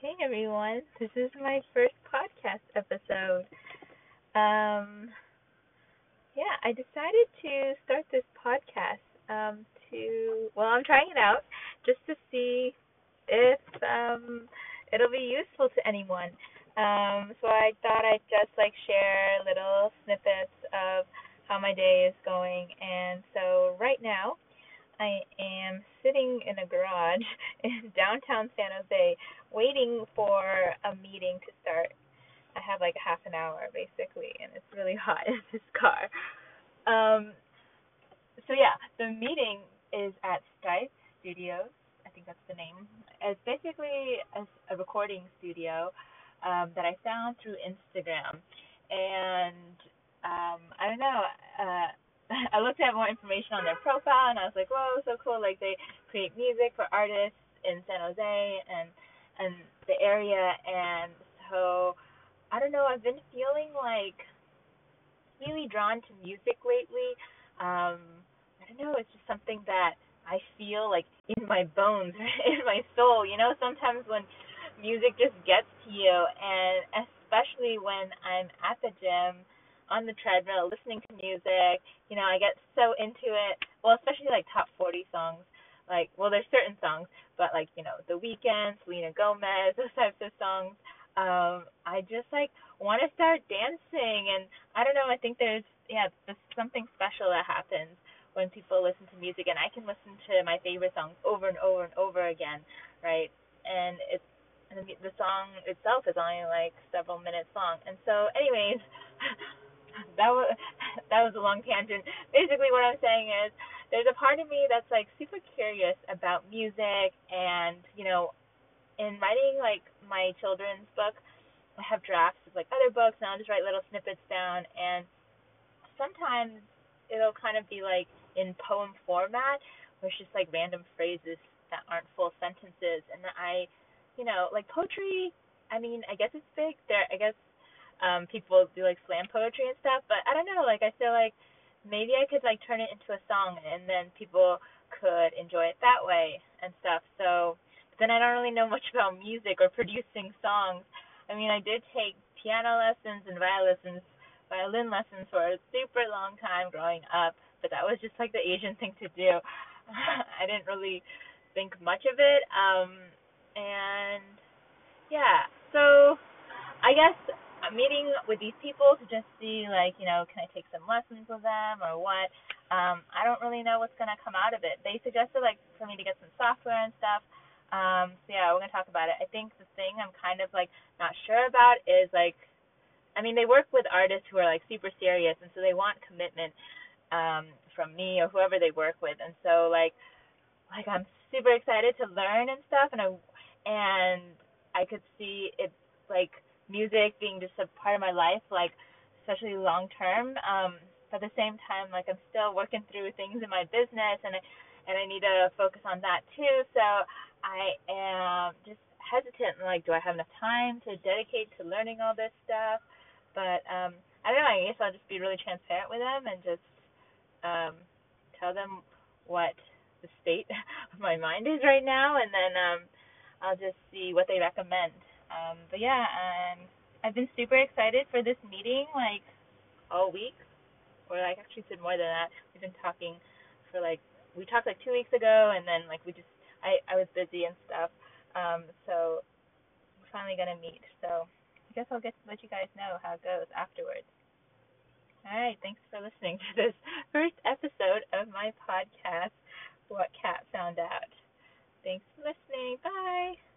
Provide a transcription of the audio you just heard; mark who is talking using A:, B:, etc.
A: Hey everyone, this is my first podcast episode. Um, yeah, I decided to start this podcast um, to, well, I'm trying it out just to see if um, it'll be useful to anyone. Um, so I thought I'd just like share little snippets of how my day is going. And so right now, I am sitting in a garage in downtown San Jose waiting for a meeting to start. I have like half an hour basically, and it's really hot in this car. Um, so yeah, the meeting is at Skype Studios. I think that's the name. It's basically a, a recording studio um, that I found through Instagram, and um, I don't know. Uh, I looked at more information on their profile, and I was like, whoa, so cool! Like they create music for artists in San Jose and and the area, and so I don't know. I've been feeling like really drawn to music lately. Um, I don't know. It's just something that I feel like in my bones, in my soul. You know, sometimes when music just gets to you, and especially when I'm at the gym on the treadmill listening to music, you know, I get so into it. Well, especially like top 40 songs. Like, well, there's certain songs, but like, you know, The Weeknd, Selena Gomez, those types of songs. Um, I just like want to start dancing, and I don't know. I think there's yeah, there's something special that happens when people listen to music, and I can listen to my favorite songs over and over and over again, right? And it's and the song itself is only like several minutes long. And so, anyways, that was that was a long tangent. Basically, what I'm saying is, there's a part of me that's like super curious about music, and you know, in writing like my children's book, I have drafts of like other books, and I'll just write little snippets down, and sometimes it'll kind of be like in poem format, where it's just like random phrases that aren't full sentences, and I you know, like poetry. I mean, I guess it's big. There, I guess um people do like slam poetry and stuff, but I don't know. Like, I feel like maybe I could like turn it into a song, and then people could enjoy it that way and stuff. So but then I don't really know much about music or producing songs. I mean, I did take piano lessons and violin lessons, violin lessons for a super long time growing up, but that was just like the Asian thing to do. I didn't really think much of it. Um, and yeah, so I guess meeting with these people to just see like, you know, can I take some lessons with them or what? Um, I don't really know what's gonna come out of it. They suggested like for me to get some software and stuff. Um, so yeah, we're gonna talk about it. I think the thing I'm kind of like not sure about is like I mean they work with artists who are like super serious and so they want commitment um from me or whoever they work with and so like like I'm super excited to learn and stuff and I and I could see it like music being just a part of my life, like especially long term. Um, but at the same time, like I'm still working through things in my business, and I, and I need to focus on that too. So I am just hesitant. Like, do I have enough time to dedicate to learning all this stuff? But um, I don't know. I guess I'll just be really transparent with them and just um, tell them what the state of my mind is right now, and then um, I'll just see what they recommend. Um, but yeah, um, I've been super excited for this meeting like all week, or like actually said more than that. We've been talking for like we talked like two weeks ago, and then like we just I I was busy and stuff. Um, so we're finally gonna meet. So I guess I'll get to let you guys know how it goes afterwards. All right, thanks for listening to this first episode of my podcast, What Cat Found Out. Thanks for listening. Bye.